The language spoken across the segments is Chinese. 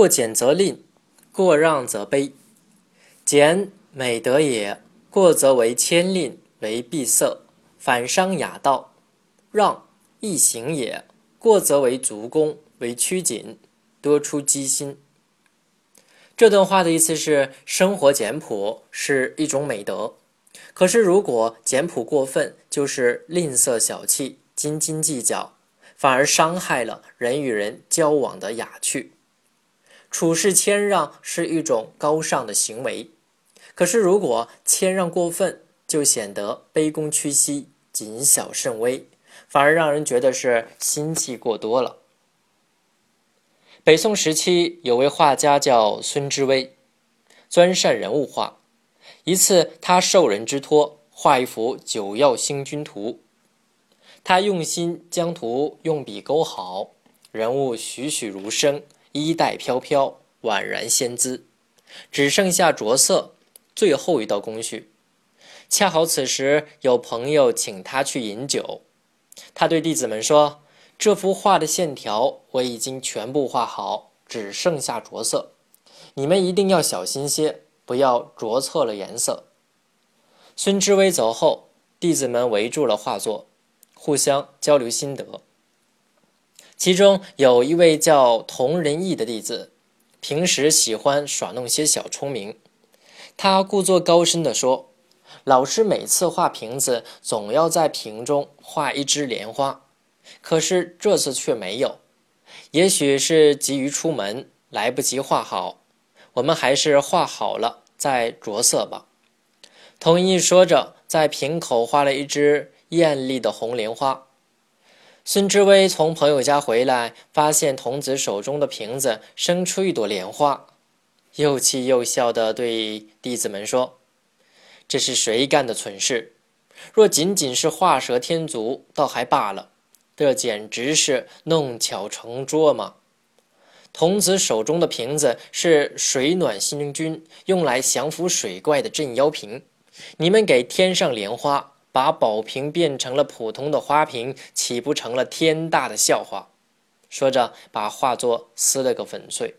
过俭则吝，过让则卑。俭美德也，过则为谦吝，为闭塞，反伤雅道；让易行也，过则为足恭，为趋谨，多出机心。这段话的意思是：生活简朴是一种美德，可是如果简朴过分，就是吝啬小气、斤斤计较，反而伤害了人与人交往的雅趣。处事谦让是一种高尚的行为，可是如果谦让过分，就显得卑躬屈膝、谨小慎微，反而让人觉得是心气过多了。北宋时期有位画家叫孙知微，专擅人物画。一次，他受人之托画一幅《九曜星君图》，他用心将图用笔勾好，人物栩栩如生，衣带飘飘，宛然仙姿，只剩下着色最后一道工序。恰好此时有朋友请他去饮酒，他对弟子们说。这幅画的线条我已经全部画好，只剩下着色。你们一定要小心些，不要着错了颜色。孙知微走后，弟子们围住了画作，互相交流心得。其中有一位叫童仁义的弟子，平时喜欢耍弄些小聪明。他故作高深地说：“老师每次画瓶子，总要在瓶中画一枝莲花。”可是这次却没有，也许是急于出门，来不及画好。我们还是画好了再着色吧。童一说着，在瓶口画了一只艳丽的红莲花。孙知微从朋友家回来，发现童子手中的瓶子生出一朵莲花，又气又笑地对弟子们说：“这是谁干的蠢事？若仅仅是画蛇添足，倒还罢了。”这简直是弄巧成拙嘛！童子手中的瓶子是水暖星君用来降服水怪的镇妖瓶，你们给添上莲花，把宝瓶变成了普通的花瓶，岂不成了天大的笑话？说着，把画作撕了个粉碎。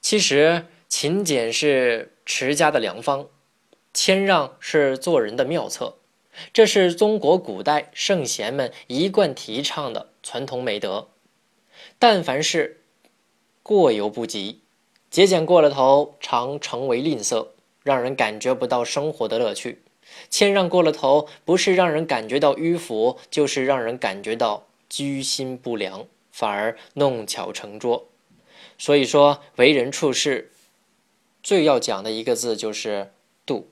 其实，勤俭是持家的良方，谦让是做人的妙策。这是中国古代圣贤们一贯提倡的传统美德。但凡是过犹不及，节俭过了头，常成为吝啬，让人感觉不到生活的乐趣；谦让过了头，不是让人感觉到迂腐，就是让人感觉到居心不良，反而弄巧成拙。所以说，为人处事最要讲的一个字就是度。